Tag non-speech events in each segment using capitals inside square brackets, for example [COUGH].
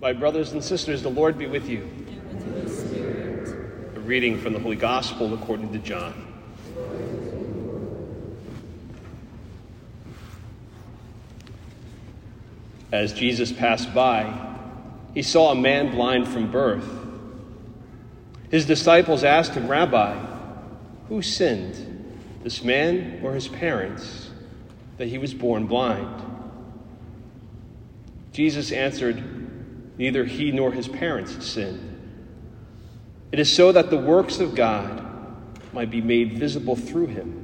My brothers and sisters, the Lord be with you. A reading from the Holy Gospel according to John. As Jesus passed by, he saw a man blind from birth. His disciples asked him, Rabbi, who sinned, this man or his parents, that he was born blind? Jesus answered, Neither he nor his parents sinned. It is so that the works of God might be made visible through him.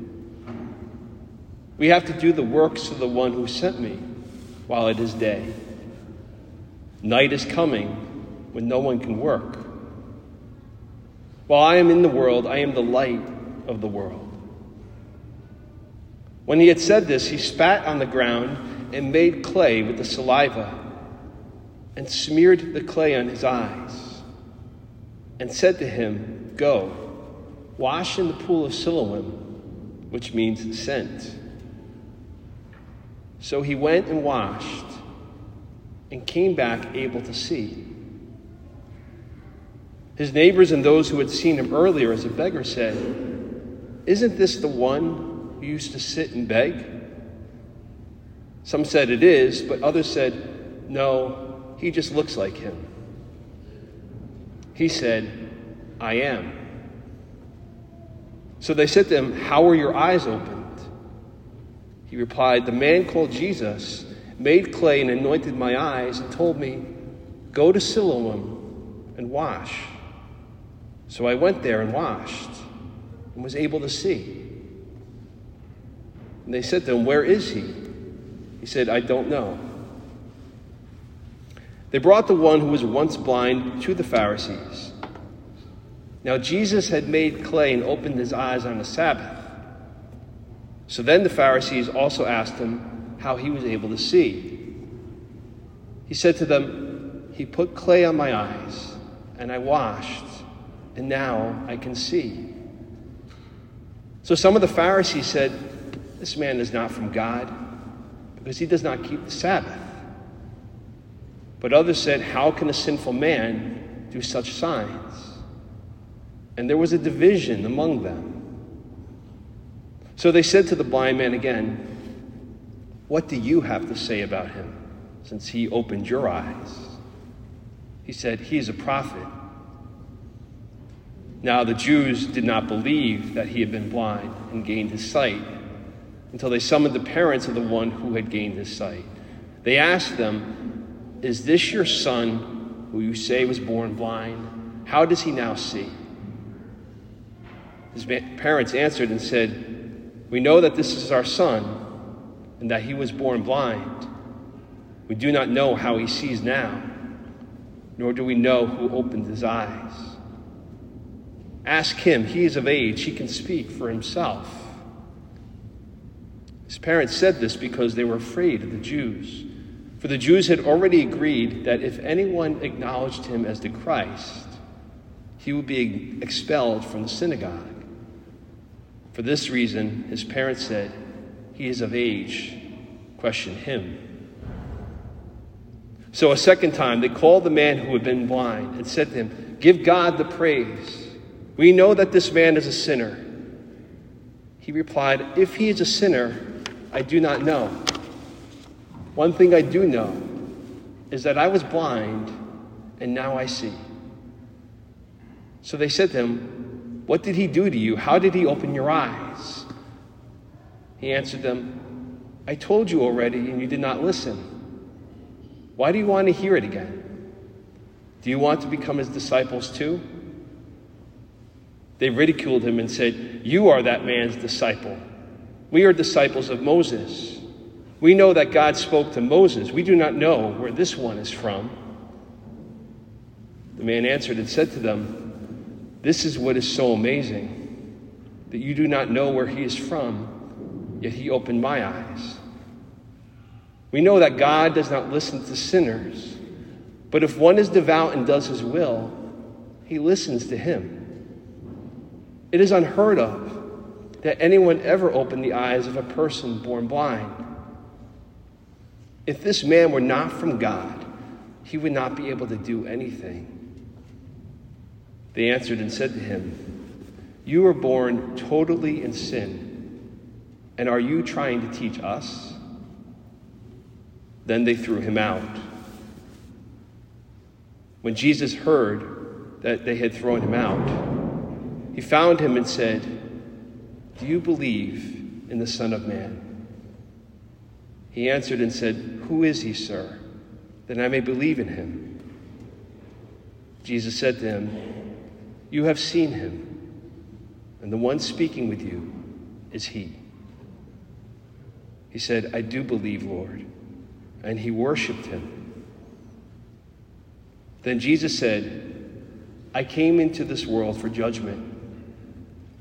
We have to do the works of the one who sent me while it is day. Night is coming when no one can work. While I am in the world, I am the light of the world. When he had said this, he spat on the ground and made clay with the saliva and smeared the clay on his eyes and said to him, Go, wash in the pool of Siloam, which means sent. So he went and washed and came back able to see. His neighbors and those who had seen him earlier as a beggar said, Isn't this the one who used to sit and beg? Some said it is, but others said, No, he just looks like him. He said, I am. So they said to him, How were your eyes opened? He replied, The man called Jesus made clay and anointed my eyes and told me, Go to Siloam and wash. So I went there and washed and was able to see. And they said to him, Where is he? He said, I don't know. They brought the one who was once blind to the Pharisees. Now Jesus had made clay and opened his eyes on the Sabbath. So then the Pharisees also asked him how he was able to see. He said to them, He put clay on my eyes, and I washed, and now I can see. So some of the Pharisees said, This man is not from God, because he does not keep the Sabbath. But others said, How can a sinful man do such signs? And there was a division among them. So they said to the blind man again, What do you have to say about him, since he opened your eyes? He said, He is a prophet. Now the Jews did not believe that he had been blind and gained his sight until they summoned the parents of the one who had gained his sight. They asked them, Is this your son who you say was born blind? How does he now see? His parents answered and said, We know that this is our son and that he was born blind. We do not know how he sees now, nor do we know who opened his eyes. Ask him, he is of age, he can speak for himself. His parents said this because they were afraid of the Jews. For the Jews had already agreed that if anyone acknowledged him as the Christ, he would be expelled from the synagogue. For this reason, his parents said, He is of age. Question him. So a second time, they called the man who had been blind and said to him, Give God the praise. We know that this man is a sinner. He replied, If he is a sinner, I do not know. One thing I do know is that I was blind and now I see. So they said to him, What did he do to you? How did he open your eyes? He answered them, I told you already and you did not listen. Why do you want to hear it again? Do you want to become his disciples too? They ridiculed him and said, You are that man's disciple. We are disciples of Moses. We know that God spoke to Moses. We do not know where this one is from. The man answered and said to them, This is what is so amazing, that you do not know where he is from, yet he opened my eyes. We know that God does not listen to sinners, but if one is devout and does his will, he listens to him. It is unheard of that anyone ever opened the eyes of a person born blind. If this man were not from God, he would not be able to do anything. They answered and said to him, You were born totally in sin, and are you trying to teach us? Then they threw him out. When Jesus heard that they had thrown him out, he found him and said, Do you believe in the Son of Man? He answered and said, Who is he, sir, that I may believe in him? Jesus said to him, you have seen him, and the one speaking with you is he. He said, I do believe, Lord. And he worshiped him. Then Jesus said, I came into this world for judgment,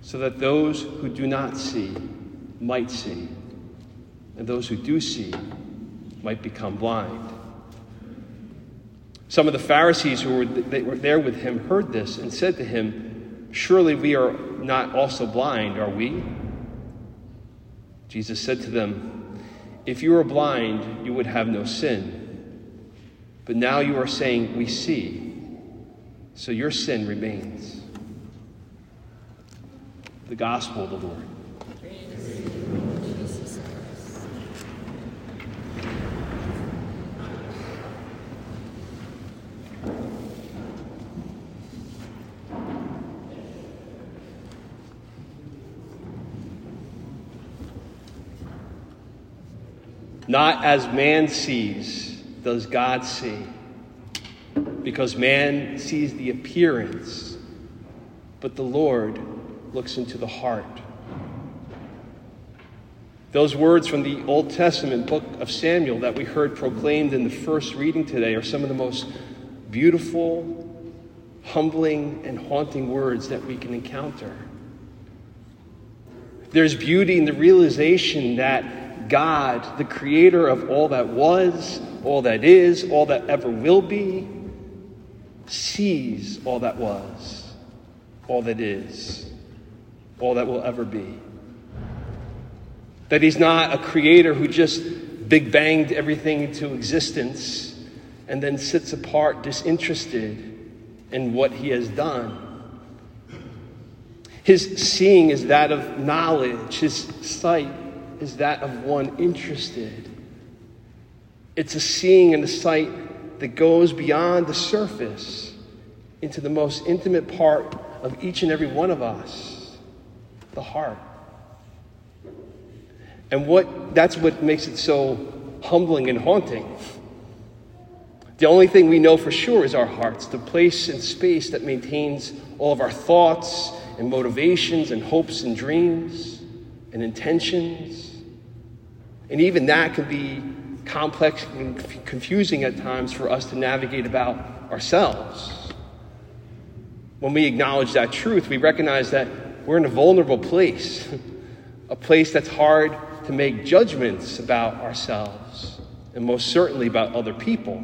so that those who do not see might see, and those who do see might become blind. Some of the Pharisees who were, were there with him heard this and said to him, Surely we are not also blind, are we? Jesus said to them, If you were blind, you would have no sin. But now you are saying, We see. So your sin remains. The gospel of the Lord. Not as man sees, does God see. Because man sees the appearance, but the Lord looks into the heart. Those words from the Old Testament book of Samuel that we heard proclaimed in the first reading today are some of the most beautiful, humbling, and haunting words that we can encounter. There's beauty in the realization that God, the creator of all that was, all that is, all that ever will be, sees all that was, all that is, all that will ever be. That he's not a creator who just big banged everything into existence and then sits apart disinterested in what he has done. His seeing is that of knowledge, his sight is that of one interested. It's a seeing and a sight that goes beyond the surface into the most intimate part of each and every one of us the heart. And what, that's what makes it so humbling and haunting. The only thing we know for sure is our hearts, the place and space that maintains all of our thoughts and motivations and hopes and dreams and intentions. And even that can be complex and confusing at times for us to navigate about ourselves. When we acknowledge that truth, we recognize that we're in a vulnerable place, [LAUGHS] a place that's hard to make judgments about ourselves, and most certainly about other people.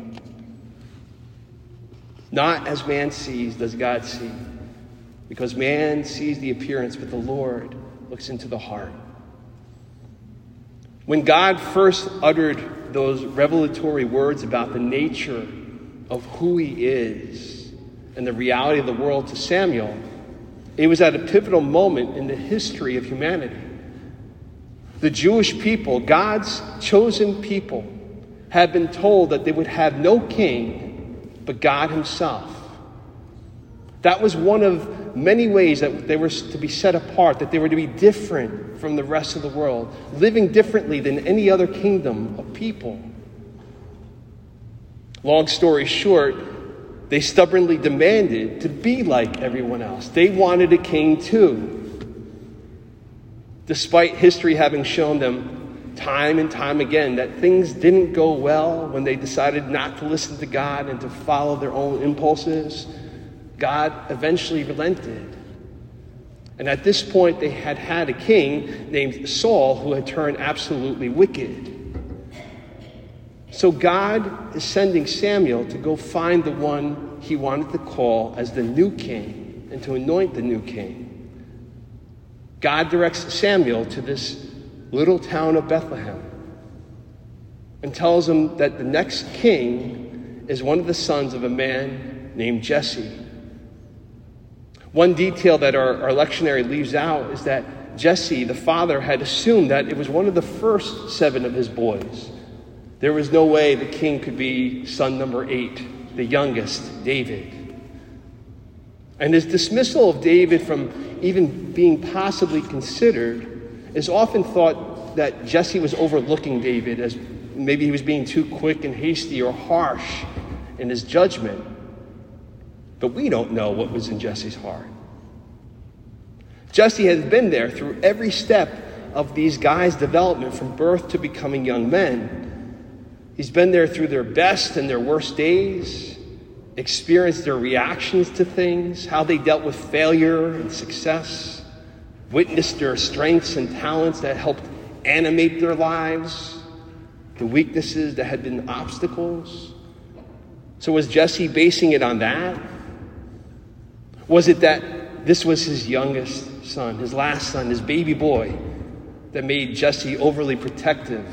Not as man sees, does God see. Because man sees the appearance, but the Lord looks into the heart. When God first uttered those revelatory words about the nature of who he is and the reality of the world to Samuel, it was at a pivotal moment in the history of humanity. The Jewish people, God's chosen people, had been told that they would have no king but God Himself. That was one of many ways that they were to be set apart, that they were to be different from the rest of the world, living differently than any other kingdom of people. Long story short, they stubbornly demanded to be like everyone else. They wanted a king too. Despite history having shown them time and time again that things didn't go well when they decided not to listen to God and to follow their own impulses God eventually relented. And at this point, they had had a king named Saul who had turned absolutely wicked. So God is sending Samuel to go find the one he wanted to call as the new king and to anoint the new king. God directs Samuel to this little town of Bethlehem and tells him that the next king is one of the sons of a man named Jesse. One detail that our, our lectionary leaves out is that Jesse, the father, had assumed that it was one of the first seven of his boys. There was no way the king could be son number eight, the youngest, David. And his dismissal of David from even being possibly considered is often thought that Jesse was overlooking David as maybe he was being too quick and hasty or harsh in his judgment. But we don't know what was in Jesse's heart. Jesse has been there through every step of these guys' development from birth to becoming young men. He's been there through their best and their worst days, experienced their reactions to things, how they dealt with failure and success, witnessed their strengths and talents that helped animate their lives, the weaknesses that had been obstacles. So, was Jesse basing it on that? Was it that this was his youngest son, his last son, his baby boy, that made Jesse overly protective,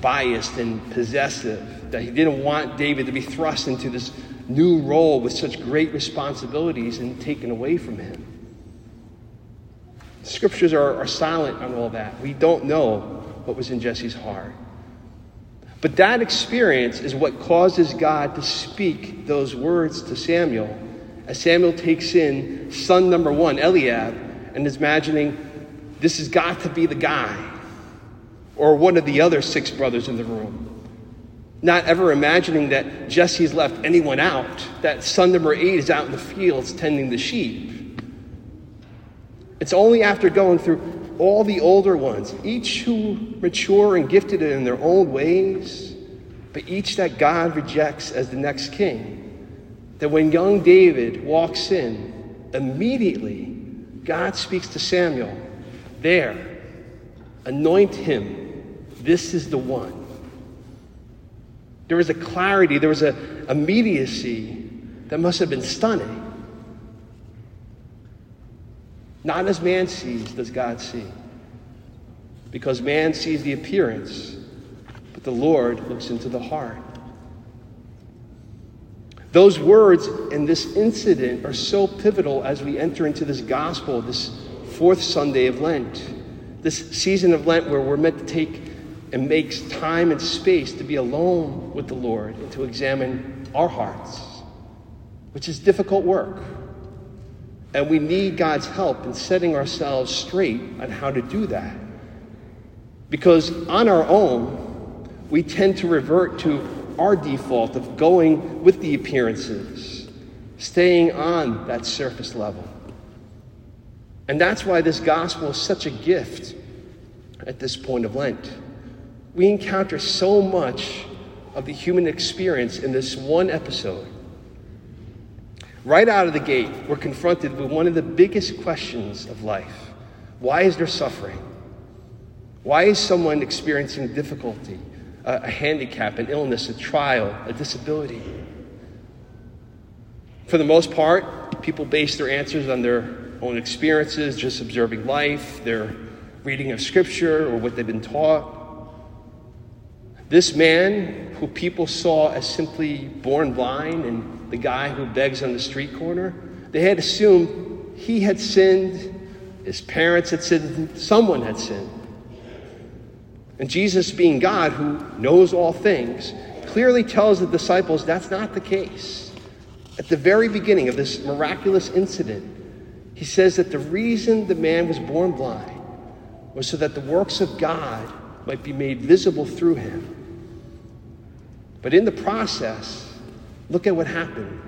biased, and possessive? That he didn't want David to be thrust into this new role with such great responsibilities and taken away from him? Scriptures are, are silent on all that. We don't know what was in Jesse's heart. But that experience is what causes God to speak those words to Samuel as Samuel takes in son number one, Eliab, and is imagining this has got to be the guy or one of the other six brothers in the room. Not ever imagining that Jesse's left anyone out, that son number eight is out in the fields tending the sheep. It's only after going through all the older ones, each who mature and gifted in their own ways, but each that God rejects as the next king. That when young David walks in, immediately God speaks to Samuel, There, anoint him. This is the one. There was a clarity, there was a immediacy that must have been stunning. Not as man sees, does God see. Because man sees the appearance, but the Lord looks into the heart. Those words and this incident are so pivotal as we enter into this gospel, this fourth Sunday of Lent, this season of Lent where we're meant to take and make time and space to be alone with the Lord and to examine our hearts, which is difficult work. And we need God's help in setting ourselves straight on how to do that. Because on our own, we tend to revert to our default of going with the appearances, staying on that surface level. And that's why this gospel is such a gift at this point of Lent. We encounter so much of the human experience in this one episode. Right out of the gate, we're confronted with one of the biggest questions of life why is there suffering? Why is someone experiencing difficulty, a, handicap, an illness, a trial, a disability? For the most part, people base their answers on their own experiences, just observing life, their reading of scripture, or what they've been taught. This man, who people saw as simply born blind and the guy who begs on the street corner, they had assumed he had sinned, his parents had sinned, someone had sinned. And Jesus, being God who knows all things, clearly tells the disciples that's not the case. At the very beginning of this miraculous incident, he says that the reason the man was born blind was so that the works of God might be made visible through him. But in the process, Look at what happened.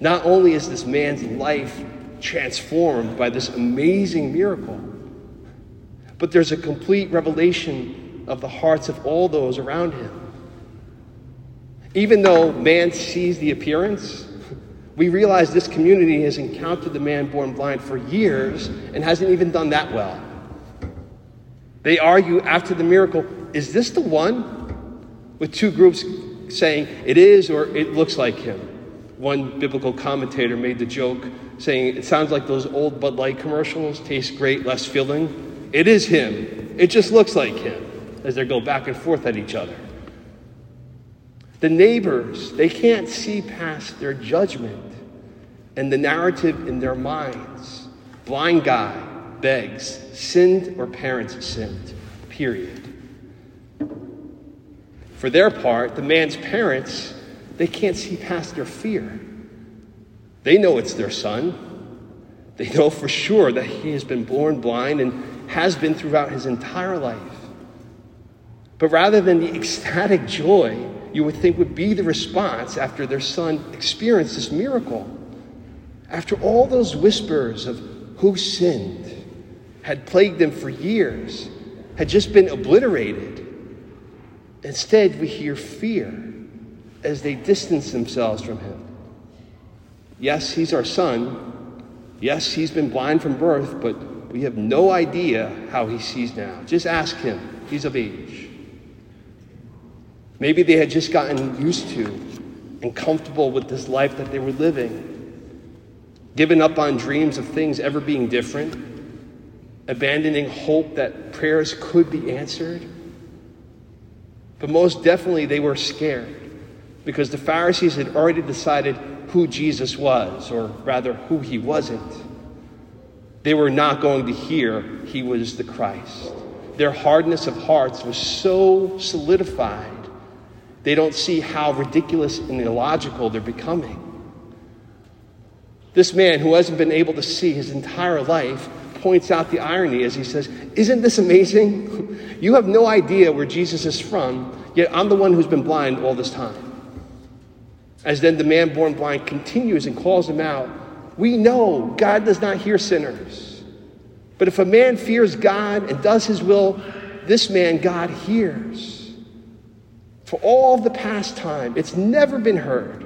Not only is this man's life transformed by this amazing miracle, but there's a complete revelation of the hearts of all those around him. Even though man sees the appearance, we realize this community has encountered the man born blind for years and hasn't even done that well. They argue after the miracle is this the one? With two groups saying it is or it looks like him. One biblical commentator made the joke saying it sounds like those old Bud Light commercials taste great, less filling. It is him. It just looks like him as they go back and forth at each other. The neighbors, they can't see past their judgment and the narrative in their minds. Blind guy begs, sinned or parents sinned, period. For their part, the man's parents, they can't see past their fear. They know it's their son. They know for sure that he has been born blind and has been throughout his entire life. But rather than the ecstatic joy you would think would be the response after their son experienced this miracle, after all those whispers of who sinned had plagued them for years, had just been obliterated, instead we hear fear as they distance themselves from him. Yes, he's our son. Yes, he's been blind from birth, but we have no idea how he sees now. Just ask him. He's of age. Maybe they had just gotten used to and comfortable with this life that they were living, given up on dreams of things ever being different, abandoning hope that prayers could be answered. But most definitely, they were scared because the Pharisees had already decided who Jesus was, or rather, who he wasn't. They were not going to hear he was the Christ. Their hardness of hearts was so solidified they don't see how ridiculous and illogical they're becoming. This man, who hasn't been able to see his entire life, points out the irony as he says, Isn't this amazing? [LAUGHS] You have no idea where Jesus is from, yet I'm the one who's been blind all this time. As then the man born blind continues and calls him out, We know God does not hear sinners. But if a man fears God and does his will, this man God hears. For all the past time, it's never been heard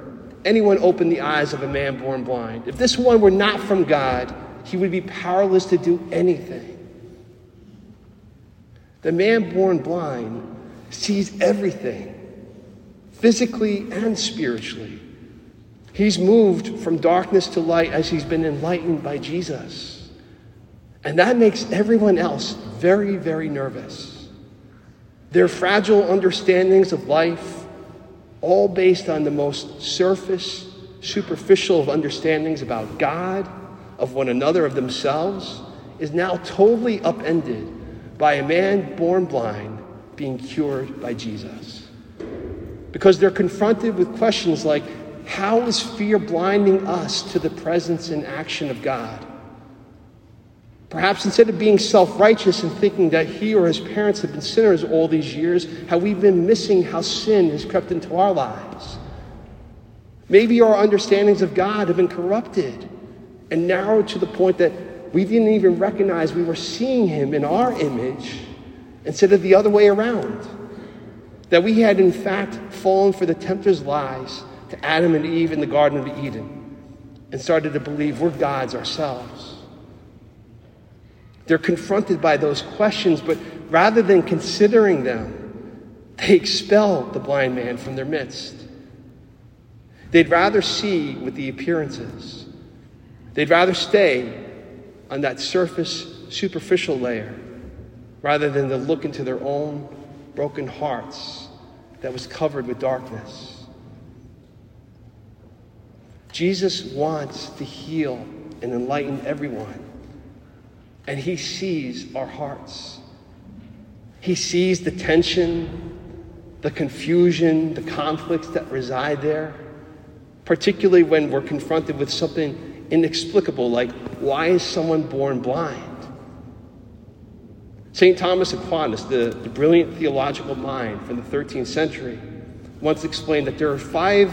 anyone open the eyes of a man born blind. If this one were not from God, he would be powerless to do anything. The man born blind sees everything, physically and spiritually. He's moved from darkness to light as he's been enlightened by Jesus. And that makes everyone else very, very nervous. Their fragile understandings of life, all based on the most surface, superficial of understandings about God, of one another, of themselves, is now totally upended by a man born blind being cured by Jesus. Because they're confronted with questions like how is fear blinding us to the presence and action of God? Perhaps instead of being self righteous and thinking that he or his parents have been sinners all these years, have we been missing how sin has crept into our lives? Maybe our understandings of God have been corrupted and narrowed to the point that we didn't even recognize we were seeing him in our image instead of the other way around. That we had, in fact, fallen for the tempter's lies to Adam and Eve in the Garden of Eden and started to believe we're gods ourselves. They're confronted by those questions, but rather than considering them, they expel the blind man from their midst. They'd rather see with the appearances. They'd rather stay on that surface, superficial layer rather than to look into their own broken hearts that was covered with darkness. Jesus wants to heal and enlighten everyone. And He sees our hearts. He sees the tension, the confusion, the conflicts that reside there, particularly when we're confronted with something inexplicable like why is someone born blind? St. Thomas Aquinas, the, the brilliant theological mind from the 13th century, once explained that there are five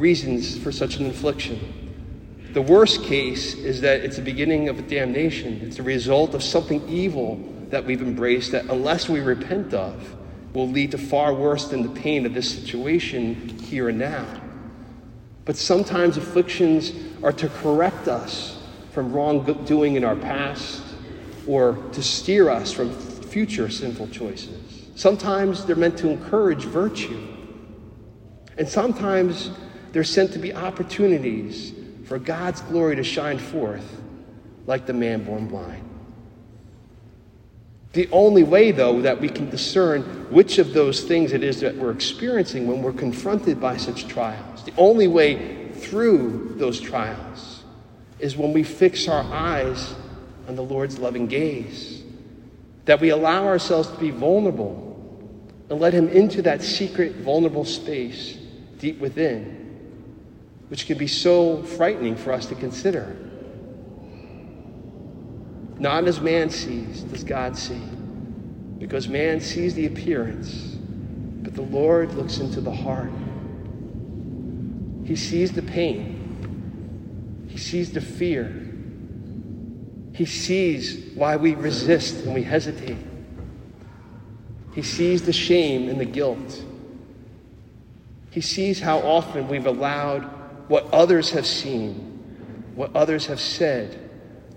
reasons for such an affliction. The worst case is that it's the beginning of a damnation. It's a result of something evil that we've embraced that, unless we repent of, will lead to far worse than the pain of this situation here and now. But sometimes afflictions are to correct us from wrongdoing in our past or to steer us from future sinful choices. Sometimes they're meant to encourage virtue. And sometimes they're sent to be opportunities for God's glory to shine forth like the man born blind. The only way, though, that we can discern which of those things it is that we're experiencing when we're confronted by such trials, the only way through those trials is when we fix our eyes on the Lord's loving gaze, that we allow ourselves to be vulnerable and let Him into that secret, vulnerable space deep within, which can be so frightening for us to consider. Not as man sees, does God see. Because man sees the appearance, but the Lord looks into the heart. He sees the pain, He sees the fear, He sees why we resist and we hesitate. He sees the shame and the guilt. He sees how often we've allowed what others have seen, what others have said,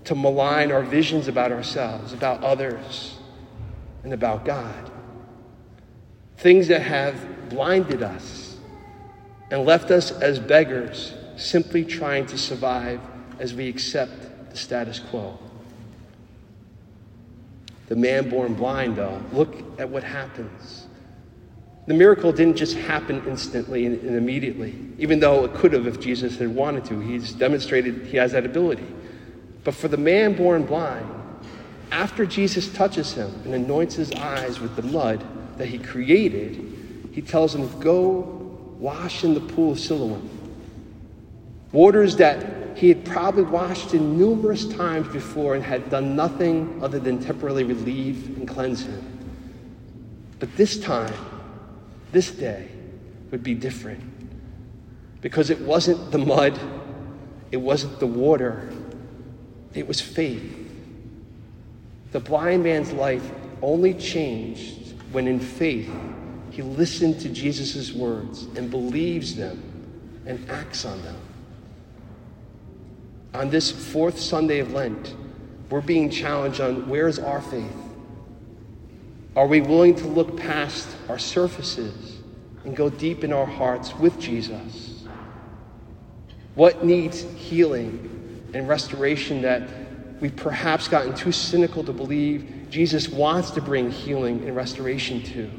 to malign our visions about ourselves, about others, and about God. Things that have blinded us and left us as beggars, simply trying to survive as we accept the status quo. The man born blind, though, look at what happens. The miracle didn't just happen instantly and immediately, even though it could have if Jesus had wanted to. He's demonstrated he has that ability. But for the man born blind, after Jesus touches him and anoints his eyes with the mud that he created, he tells him, Go wash in the pool of Siloam. Waters that he had probably washed in numerous times before and had done nothing other than temporarily relieve and cleanse him. But this time, this day, would be different because it wasn't the mud, it wasn't the water, it was faith. The blind man's life only changed when, in faith, he listened to Jesus' words and believes them and acts on them. On this fourth Sunday of Lent, we're being challenged on where's our faith? Are we willing to look past our surfaces and go deep in our hearts with Jesus? What needs healing and restoration that we've perhaps gotten too cynical to believe Jesus wants to bring healing and restoration to?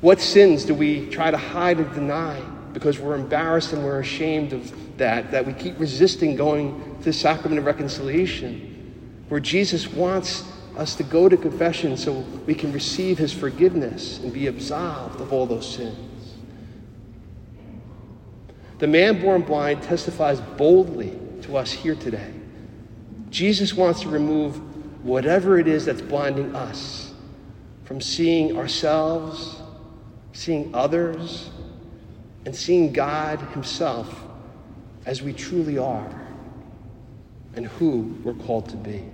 What sins do we try to hide and deny because we're embarrassed and we're ashamed of that, that we keep resisting going to the sacrament of reconciliation, where Jesus wants us to go to confession so we can receive his forgiveness and be absolved of all those sins? The man born blind testifies boldly to us here today. Jesus wants to remove whatever it is that's blinding us from seeing ourselves, seeing others, and seeing God Himself as we truly are and who we're called to be.